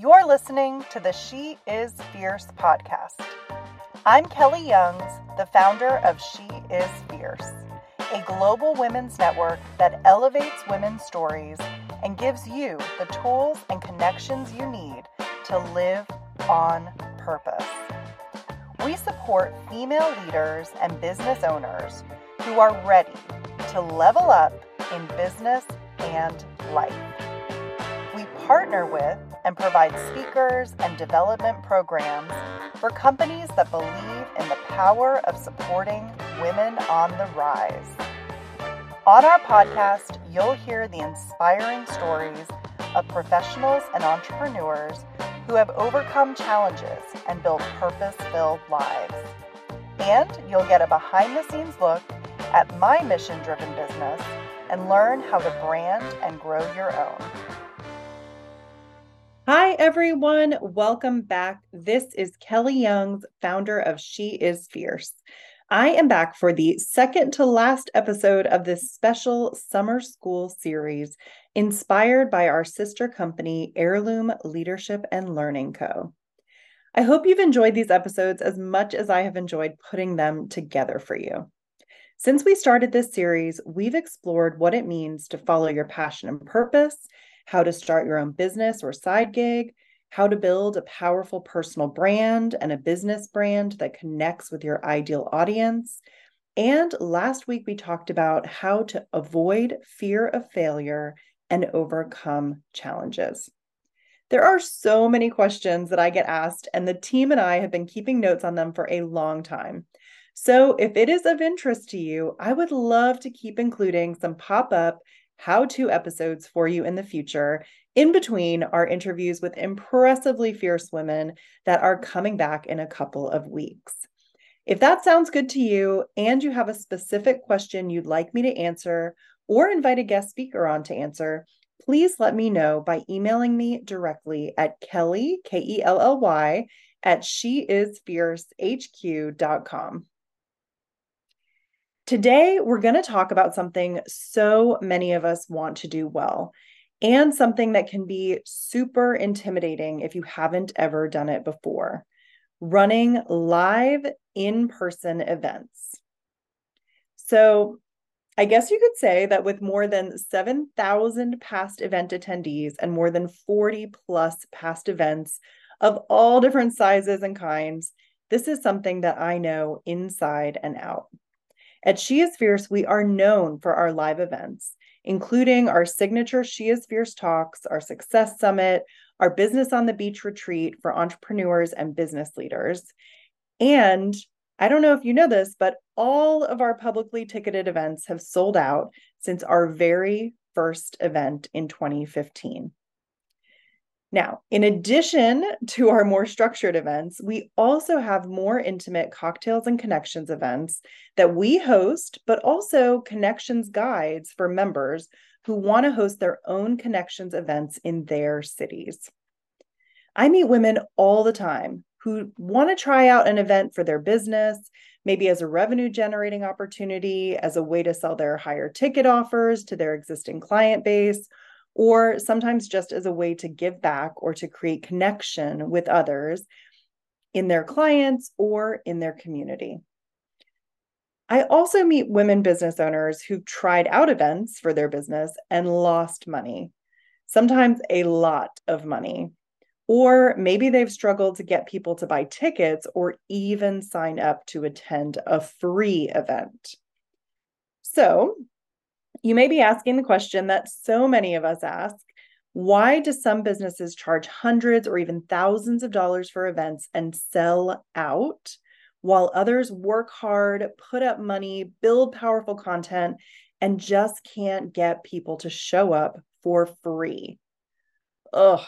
You're listening to the She Is Fierce podcast. I'm Kelly Youngs, the founder of She Is Fierce, a global women's network that elevates women's stories and gives you the tools and connections you need to live on purpose. We support female leaders and business owners who are ready to level up in business and life. We partner with and provide speakers and development programs for companies that believe in the power of supporting women on the rise. On our podcast, you'll hear the inspiring stories of professionals and entrepreneurs who have overcome challenges and built purpose filled lives. And you'll get a behind the scenes look at my mission driven business and learn how to brand and grow your own. Hi, everyone. Welcome back. This is Kelly Youngs, founder of She Is Fierce. I am back for the second to last episode of this special summer school series inspired by our sister company, Heirloom Leadership and Learning Co. I hope you've enjoyed these episodes as much as I have enjoyed putting them together for you. Since we started this series, we've explored what it means to follow your passion and purpose, how to start your own business or side gig, how to build a powerful personal brand and a business brand that connects with your ideal audience. And last week, we talked about how to avoid fear of failure and overcome challenges. There are so many questions that I get asked, and the team and I have been keeping notes on them for a long time. So, if it is of interest to you, I would love to keep including some pop up how to episodes for you in the future, in between are interviews with impressively fierce women that are coming back in a couple of weeks. If that sounds good to you and you have a specific question you'd like me to answer or invite a guest speaker on to answer, please let me know by emailing me directly at Kelly, K E L L Y, at sheisfiercehq.com. Today, we're going to talk about something so many of us want to do well and something that can be super intimidating if you haven't ever done it before running live in person events. So, I guess you could say that with more than 7,000 past event attendees and more than 40 plus past events of all different sizes and kinds, this is something that I know inside and out. At She is Fierce, we are known for our live events, including our signature She is Fierce talks, our Success Summit, our Business on the Beach retreat for entrepreneurs and business leaders. And I don't know if you know this, but all of our publicly ticketed events have sold out since our very first event in 2015. Now, in addition to our more structured events, we also have more intimate cocktails and connections events that we host, but also connections guides for members who want to host their own connections events in their cities. I meet women all the time who want to try out an event for their business, maybe as a revenue generating opportunity, as a way to sell their higher ticket offers to their existing client base or sometimes just as a way to give back or to create connection with others in their clients or in their community. I also meet women business owners who've tried out events for their business and lost money, sometimes a lot of money. Or maybe they've struggled to get people to buy tickets or even sign up to attend a free event. So, you may be asking the question that so many of us ask why do some businesses charge hundreds or even thousands of dollars for events and sell out, while others work hard, put up money, build powerful content, and just can't get people to show up for free? Ugh.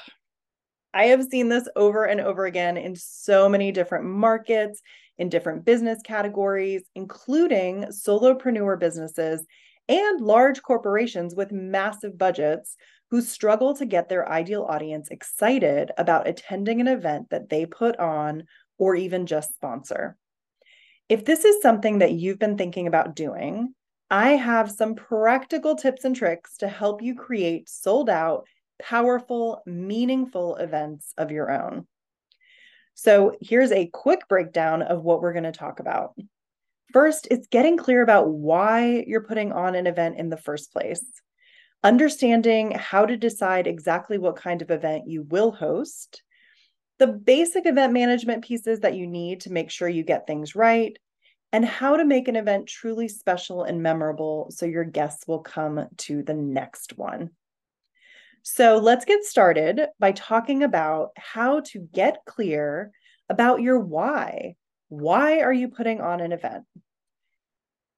I have seen this over and over again in so many different markets, in different business categories, including solopreneur businesses and large corporations with massive budgets who struggle to get their ideal audience excited about attending an event that they put on or even just sponsor. If this is something that you've been thinking about doing, I have some practical tips and tricks to help you create sold out powerful, meaningful events of your own. So, here's a quick breakdown of what we're going to talk about. First, it's getting clear about why you're putting on an event in the first place, understanding how to decide exactly what kind of event you will host, the basic event management pieces that you need to make sure you get things right, and how to make an event truly special and memorable so your guests will come to the next one. So let's get started by talking about how to get clear about your why. Why are you putting on an event?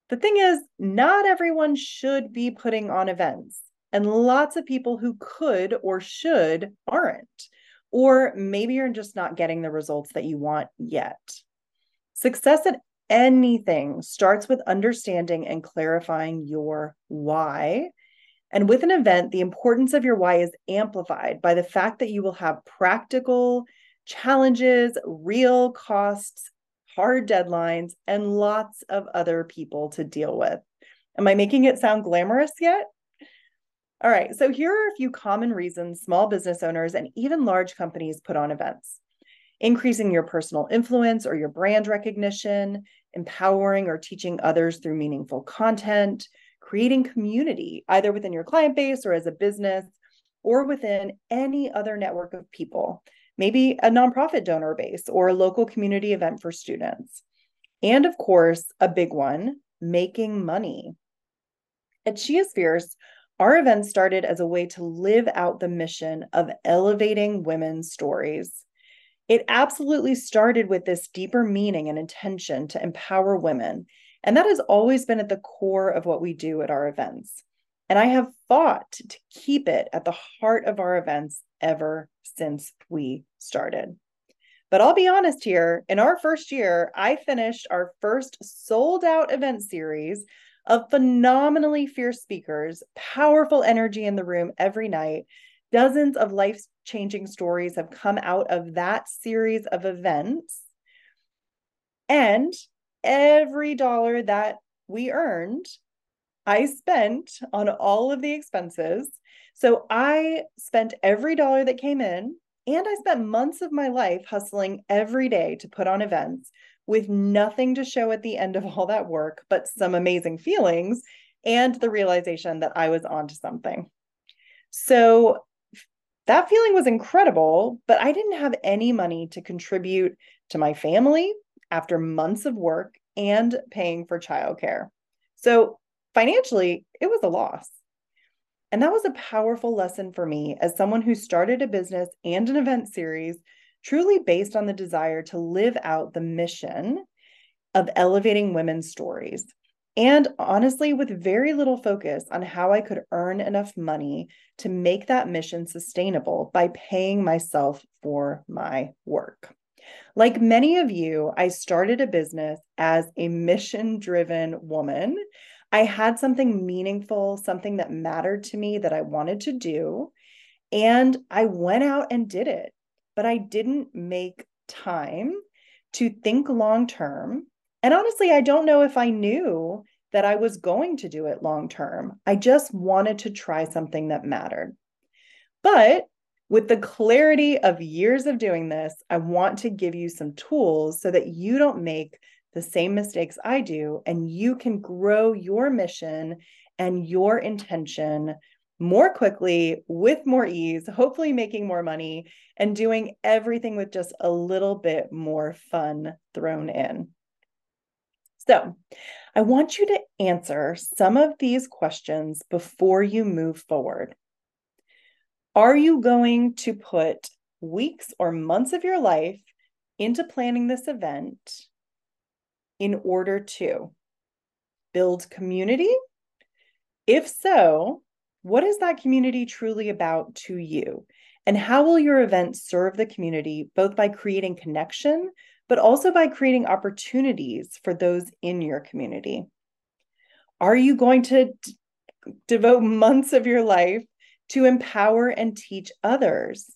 The thing is, not everyone should be putting on events, and lots of people who could or should aren't. Or maybe you're just not getting the results that you want yet. Success at anything starts with understanding and clarifying your why and with an event, the importance of your why is amplified by the fact that you will have practical challenges, real costs, hard deadlines, and lots of other people to deal with. Am I making it sound glamorous yet? All right, so here are a few common reasons small business owners and even large companies put on events increasing your personal influence or your brand recognition, empowering or teaching others through meaningful content, creating community, either within your client base or as a business or within any other network of people, maybe a nonprofit donor base or a local community event for students. And of course, a big one, making money. At She Is Fierce, our event started as a way to live out the mission of elevating women's stories. It absolutely started with this deeper meaning and intention to empower women and that has always been at the core of what we do at our events. And I have fought to keep it at the heart of our events ever since we started. But I'll be honest here, in our first year, I finished our first sold out event series of phenomenally fierce speakers, powerful energy in the room every night. Dozens of life changing stories have come out of that series of events. And every dollar that we earned, I spent on all of the expenses. So I spent every dollar that came in, and I spent months of my life hustling every day to put on events with nothing to show at the end of all that work, but some amazing feelings and the realization that I was onto something. So that feeling was incredible, but I didn't have any money to contribute to my family after months of work and paying for childcare. So financially, it was a loss. And that was a powerful lesson for me as someone who started a business and an event series truly based on the desire to live out the mission of elevating women's stories. And honestly, with very little focus on how I could earn enough money to make that mission sustainable by paying myself for my work. Like many of you, I started a business as a mission driven woman. I had something meaningful, something that mattered to me that I wanted to do. And I went out and did it, but I didn't make time to think long term. And honestly, I don't know if I knew that I was going to do it long term. I just wanted to try something that mattered. But with the clarity of years of doing this, I want to give you some tools so that you don't make the same mistakes I do and you can grow your mission and your intention more quickly with more ease, hopefully making more money and doing everything with just a little bit more fun thrown in. So, I want you to answer some of these questions before you move forward. Are you going to put weeks or months of your life into planning this event in order to build community? If so, what is that community truly about to you? And how will your event serve the community, both by creating connection, but also by creating opportunities for those in your community? Are you going to d- devote months of your life to empower and teach others?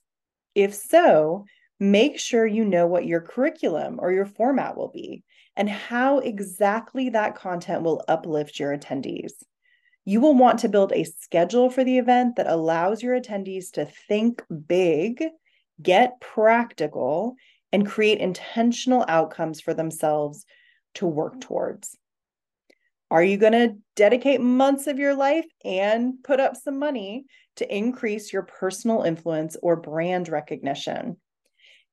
If so, make sure you know what your curriculum or your format will be and how exactly that content will uplift your attendees. You will want to build a schedule for the event that allows your attendees to think big, get practical, and create intentional outcomes for themselves to work towards. Are you going to dedicate months of your life and put up some money to increase your personal influence or brand recognition?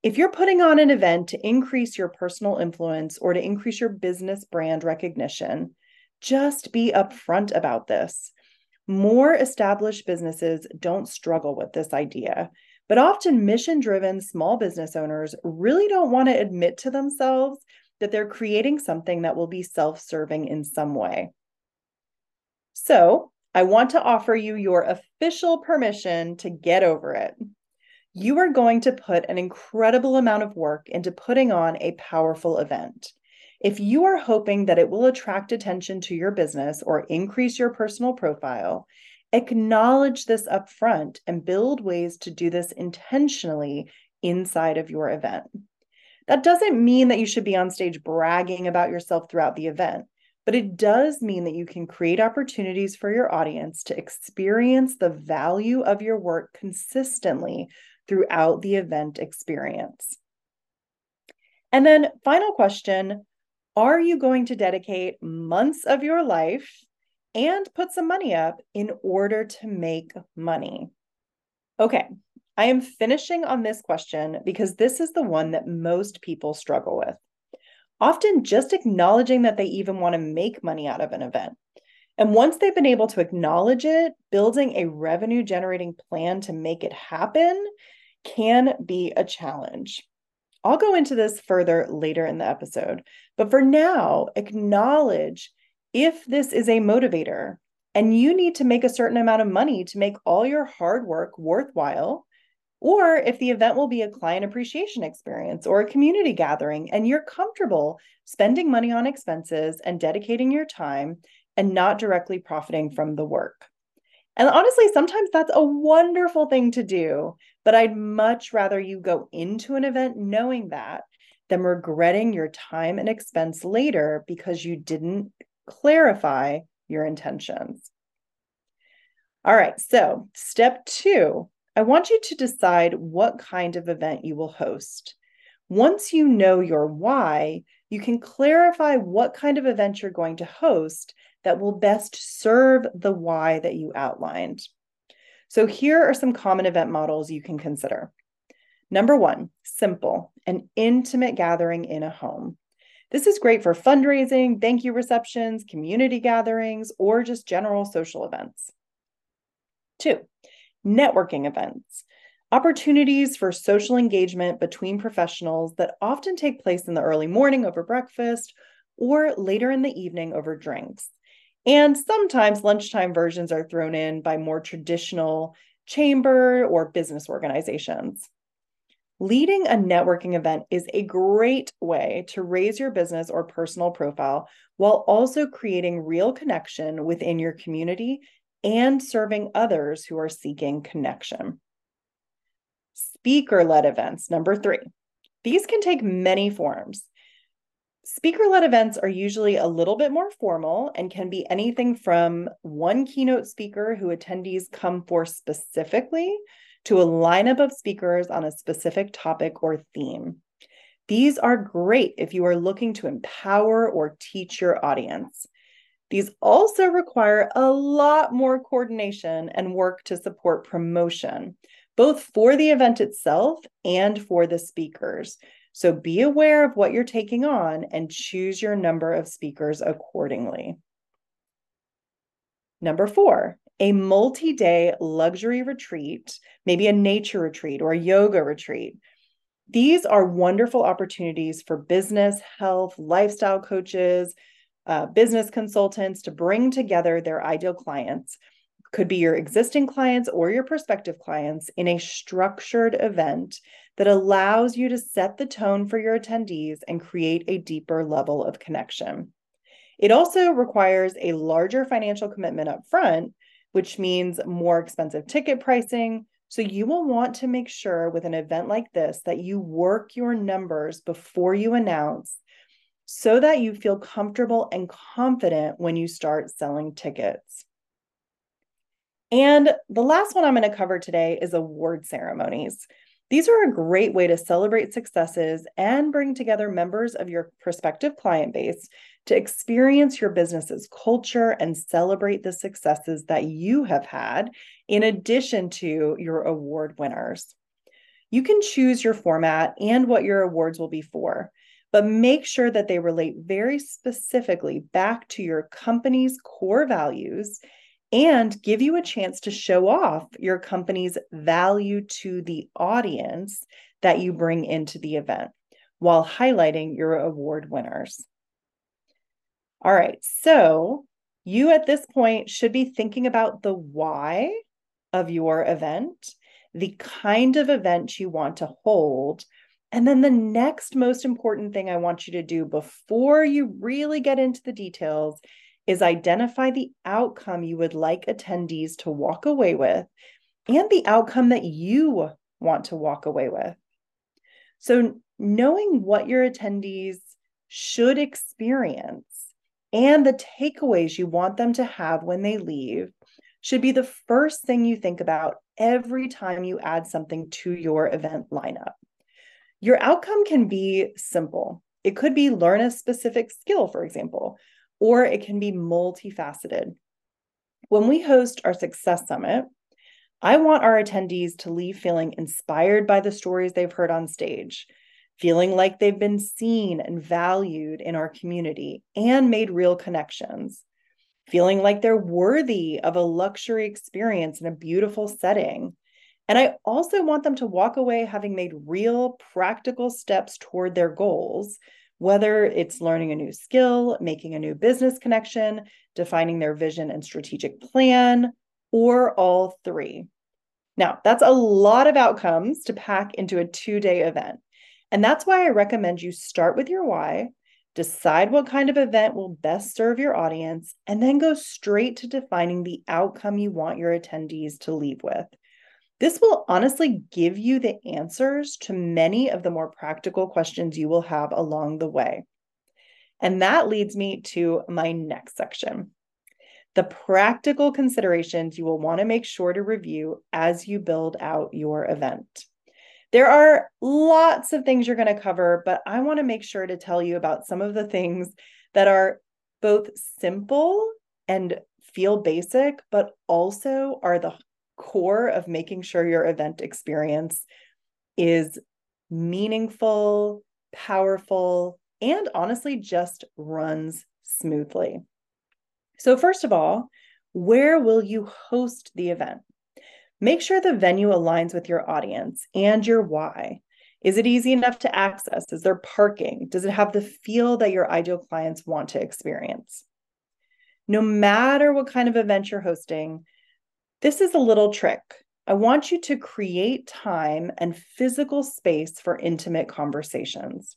If you're putting on an event to increase your personal influence or to increase your business brand recognition, just be upfront about this. More established businesses don't struggle with this idea, but often mission driven small business owners really don't want to admit to themselves that they're creating something that will be self serving in some way. So, I want to offer you your official permission to get over it. You are going to put an incredible amount of work into putting on a powerful event. If you are hoping that it will attract attention to your business or increase your personal profile, acknowledge this upfront and build ways to do this intentionally inside of your event. That doesn't mean that you should be on stage bragging about yourself throughout the event, but it does mean that you can create opportunities for your audience to experience the value of your work consistently throughout the event experience. And then, final question Are you going to dedicate months of your life and put some money up in order to make money? Okay, I am finishing on this question because this is the one that most people struggle with. Often just acknowledging that they even want to make money out of an event. And once they've been able to acknowledge it, building a revenue generating plan to make it happen can be a challenge. I'll go into this further later in the episode, but for now, acknowledge if this is a motivator and you need to make a certain amount of money to make all your hard work worthwhile, or if the event will be a client appreciation experience or a community gathering and you're comfortable spending money on expenses and dedicating your time and not directly profiting from the work. And honestly, sometimes that's a wonderful thing to do, but I'd much rather you go into an event knowing that than regretting your time and expense later because you didn't clarify your intentions. All right, so step two I want you to decide what kind of event you will host. Once you know your why, you can clarify what kind of event you're going to host that will best serve the why that you outlined. So, here are some common event models you can consider. Number one, simple, an intimate gathering in a home. This is great for fundraising, thank you receptions, community gatherings, or just general social events. Two, networking events, opportunities for social engagement between professionals that often take place in the early morning over breakfast or later in the evening over drinks. And sometimes lunchtime versions are thrown in by more traditional chamber or business organizations. Leading a networking event is a great way to raise your business or personal profile while also creating real connection within your community and serving others who are seeking connection. Speaker led events, number three. These can take many forms. Speaker led events are usually a little bit more formal and can be anything from one keynote speaker who attendees come for specifically to a lineup of speakers on a specific topic or theme. These are great if you are looking to empower or teach your audience. These also require a lot more coordination and work to support promotion, both for the event itself and for the speakers. So be aware of what you're taking on and choose your number of speakers accordingly. Number four, a multi day luxury retreat, maybe a nature retreat or a yoga retreat. These are wonderful opportunities for business, health, lifestyle coaches, uh, business consultants to bring together their ideal clients could be your existing clients or your prospective clients in a structured event that allows you to set the tone for your attendees and create a deeper level of connection. It also requires a larger financial commitment up front, which means more expensive ticket pricing. So you will want to make sure with an event like this that you work your numbers before you announce so that you feel comfortable and confident when you start selling tickets. And the last one I'm going to cover today is award ceremonies. These are a great way to celebrate successes and bring together members of your prospective client base to experience your business's culture and celebrate the successes that you have had, in addition to your award winners. You can choose your format and what your awards will be for, but make sure that they relate very specifically back to your company's core values and give you a chance to show off your company's value to the audience that you bring into the event while highlighting your award winners. All right, so you at this point should be thinking about the why of your event, the kind of event you want to hold. And then the next most important thing I want you to do before you really get into the details is identify the outcome you would like attendees to walk away with and the outcome that you want to walk away with. So, knowing what your attendees should experience and the takeaways you want them to have when they leave should be the first thing you think about every time you add something to your event lineup. Your outcome can be simple. It could be learn a specific skill, for example, or it can be multifaceted. When we host our Success Summit, I want our attendees to leave feeling inspired by the stories they've heard on stage, feeling like they've been seen and valued in our community and made real connections, feeling like they're worthy of a luxury experience in a beautiful setting. And I also want them to walk away having made real practical steps toward their goals whether it's learning a new skill, making a new business connection, defining their vision and strategic plan, or all three. Now, that's a lot of outcomes to pack into a two day event. And that's why I recommend you start with your why, decide what kind of event will best serve your audience, and then go straight to defining the outcome you want your attendees to leave with. This will honestly give you the answers to many of the more practical questions you will have along the way. And that leads me to my next section the practical considerations you will want to make sure to review as you build out your event. There are lots of things you're going to cover, but I want to make sure to tell you about some of the things that are both simple and feel basic, but also are the core of making sure your event experience is meaningful, powerful, and honestly just runs smoothly. So, first of all, where will you host the event? Make sure the venue aligns with your audience and your why. Is it easy enough to access? Is there parking? Does it have the feel that your ideal clients want to experience? No matter what kind of event you're hosting, this is a little trick. I want you to create time and physical space for intimate conversations.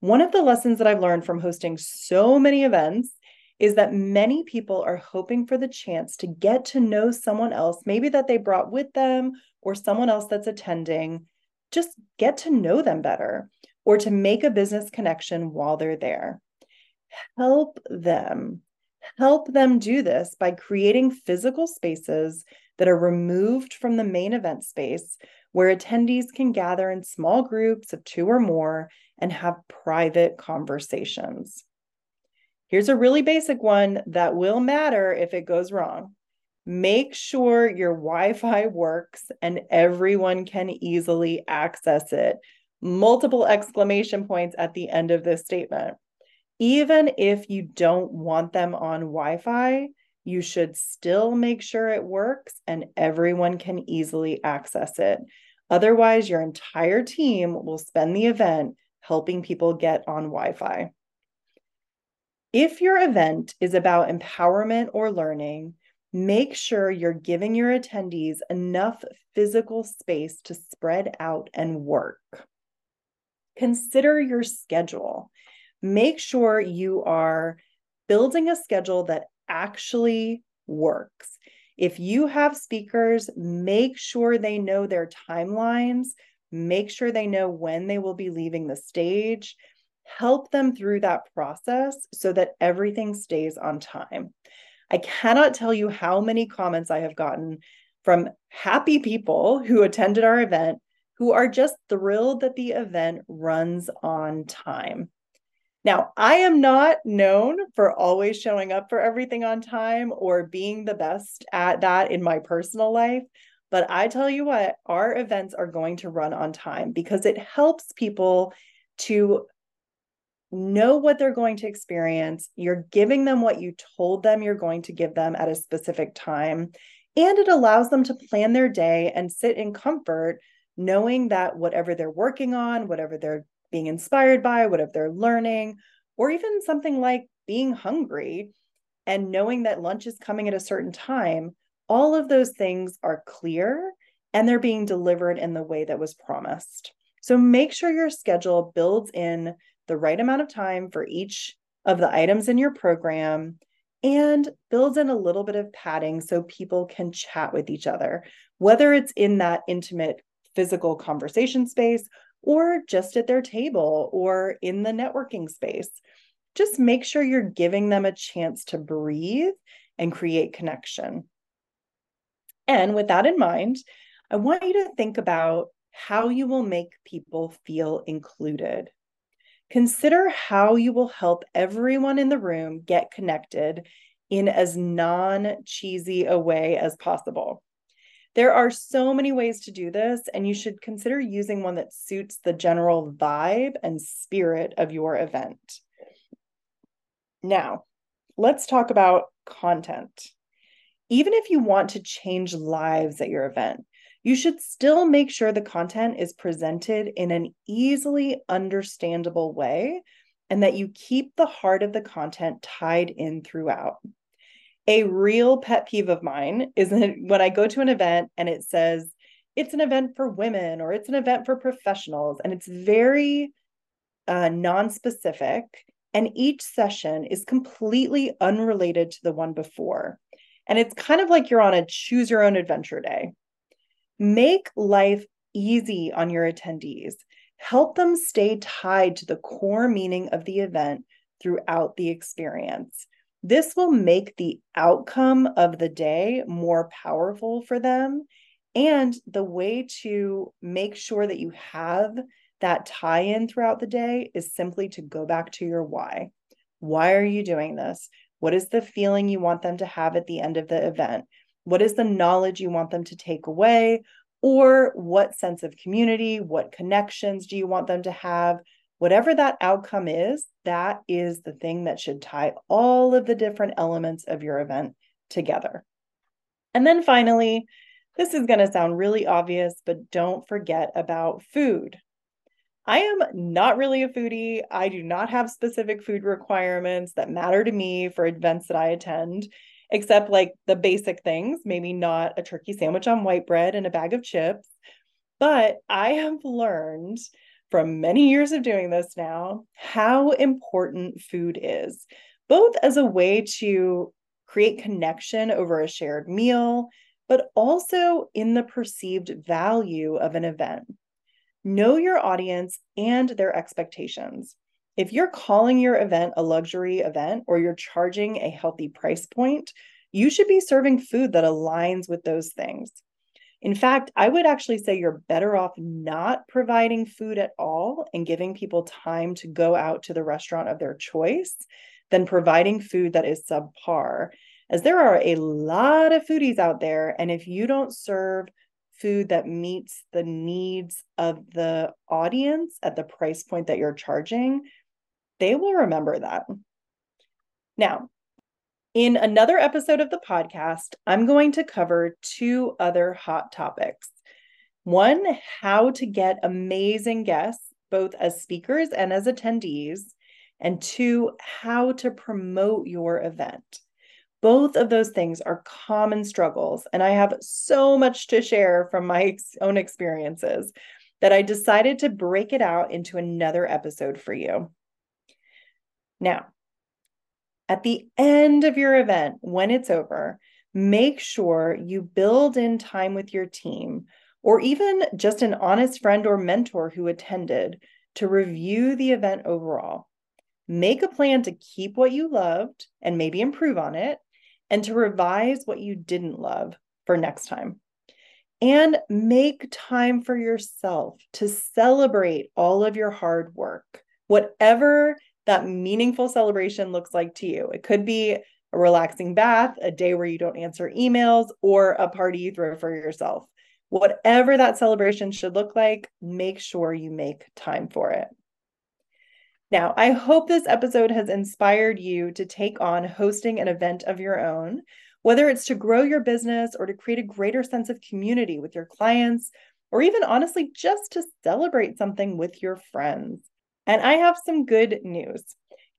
One of the lessons that I've learned from hosting so many events is that many people are hoping for the chance to get to know someone else, maybe that they brought with them or someone else that's attending, just get to know them better or to make a business connection while they're there. Help them help them do this by creating physical spaces that are removed from the main event space where attendees can gather in small groups of two or more and have private conversations. Here's a really basic one that will matter if it goes wrong. Make sure your Wi Fi works and everyone can easily access it. Multiple exclamation points at the end of this statement even if you don't want them on Wi Fi, you should still make sure it works and everyone can easily access it. Otherwise, your entire team will spend the event helping people get on Wi Fi. If your event is about empowerment or learning, make sure you're giving your attendees enough physical space to spread out and work. Consider your schedule make sure you are building a schedule that actually works. If you have speakers, make sure they know their timelines, make sure they know when they will be leaving the stage. Help them through that process so that everything stays on time. I cannot tell you how many comments I have gotten from happy people who attended our event who are just thrilled that the event runs on time. Now, I am not known for always showing up for everything on time or being the best at that in my personal life. But I tell you what, our events are going to run on time because it helps people to know what they're going to experience. You're giving them what you told them you're going to give them at a specific time. And it allows them to plan their day and sit in comfort, knowing that whatever they're working on, whatever they're being inspired by, whatever they're learning, or even something like being hungry and knowing that lunch is coming at a certain time, all of those things are clear and they're being delivered in the way that was promised. So make sure your schedule builds in the right amount of time for each of the items in your program and builds in a little bit of padding so people can chat with each other, whether it's in that intimate physical conversation space or just at their table or in the networking space. Just make sure you're giving them a chance to breathe and create connection. And with that in mind, I want you to think about how you will make people feel included. Consider how you will help everyone in the room get connected in as non cheesy a way as possible. There are so many ways to do this, and you should consider using one that suits the general vibe and spirit of your event. Now, let's talk about content. Even if you want to change lives at your event, you should still make sure the content is presented in an easily understandable way and that you keep the heart of the content tied in throughout. A real pet peeve of mine is that when I go to an event and it says it's an event for women or it's an event for professionals, and it's very uh, non-specific, and each session is completely unrelated to the one before. And it's kind of like you're on a choose your own adventure day. Make life easy on your attendees. Help them stay tied to the core meaning of the event throughout the experience. This will make the outcome of the day more powerful for them. And the way to make sure that you have that tie in throughout the day is simply to go back to your why. Why are you doing this? What is the feeling you want them to have at the end of the event? What is the knowledge you want them to take away? Or what sense of community, what connections do you want them to have? Whatever that outcome is, that is the thing that should tie all of the different elements of your event together. And then finally, this is going to sound really obvious, but don't forget about food. I am not really a foodie. I do not have specific food requirements that matter to me for events that I attend, except like the basic things, maybe not a turkey sandwich on white bread and a bag of chips. But I have learned from many years of doing this now how important food is, both as a way to create connection over a shared meal, but also in the perceived value of an event. Know your audience and their expectations. If you're calling your event a luxury event or you're charging a healthy price point, you should be serving food that aligns with those things. In fact, I would actually say you're better off not providing food at all and giving people time to go out to the restaurant of their choice than providing food that is subpar. As there are a lot of foodies out there, and if you don't serve food that meets the needs of the audience at the price point that you're charging, they will remember that. Now, in another episode of the podcast, I'm going to cover two other hot topics. One, how to get amazing guests, both as speakers and as attendees. And two, how to promote your event. Both of those things are common struggles. And I have so much to share from my own experiences that I decided to break it out into another episode for you. Now, at the end of your event, when it's over, make sure you build in time with your team or even just an honest friend or mentor who attended to review the event overall. Make a plan to keep what you loved and maybe improve on it, and to revise what you didn't love for next time. And make time for yourself to celebrate all of your hard work, whatever that meaningful celebration looks like to you. It could be a relaxing bath, a day where you don't answer emails, or a party you throw for yourself. Whatever that celebration should look like, make sure you make time for it. Now, I hope this episode has inspired you to take on hosting an event of your own, whether it's to grow your business or to create a greater sense of community with your clients, or even honestly, just to celebrate something with your friends. And I have some good news.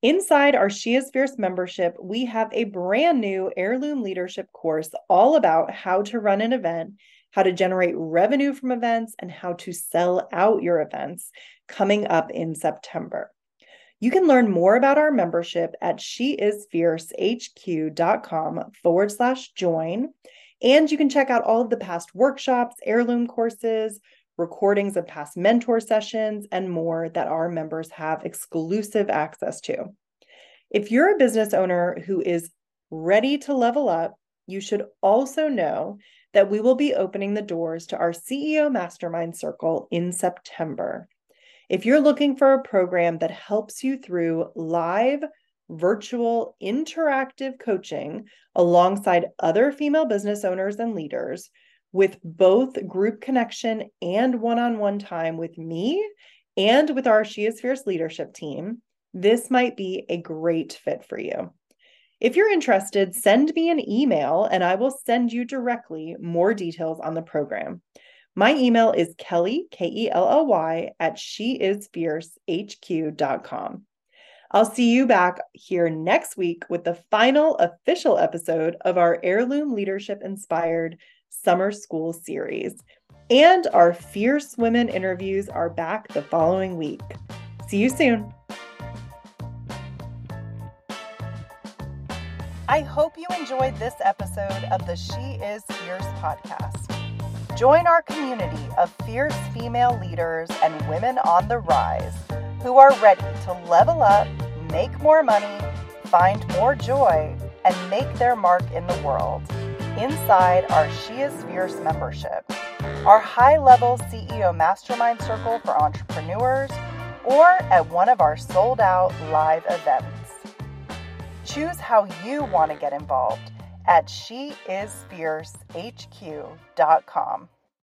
Inside our She is Fierce membership, we have a brand new heirloom leadership course all about how to run an event, how to generate revenue from events, and how to sell out your events coming up in September. You can learn more about our membership at sheisfiercehq.com forward slash join. And you can check out all of the past workshops, heirloom courses, recordings of past mentor sessions, and more that our members have exclusive access to. If you're a business owner who is ready to level up, you should also know that we will be opening the doors to our CEO Mastermind Circle in September. If you're looking for a program that helps you through live, virtual, interactive coaching alongside other female business owners and leaders, with both group connection and one on one time with me and with our She is Fierce leadership team, this might be a great fit for you. If you're interested, send me an email and I will send you directly more details on the program. My email is Kelly, K E L L Y, at sheisfiercehq.com. I'll see you back here next week with the final official episode of our Heirloom Leadership Inspired Summer School series. And our Fierce Women interviews are back the following week. See you soon. I hope you enjoyed this episode of the She is Fierce podcast. Join our community of fierce female leaders and women on the rise who are ready to level up, make more money, find more joy, and make their mark in the world inside our She is Fierce membership, our high level CEO mastermind circle for entrepreneurs, or at one of our sold out live events. Choose how you want to get involved at sheisfiercehq.com.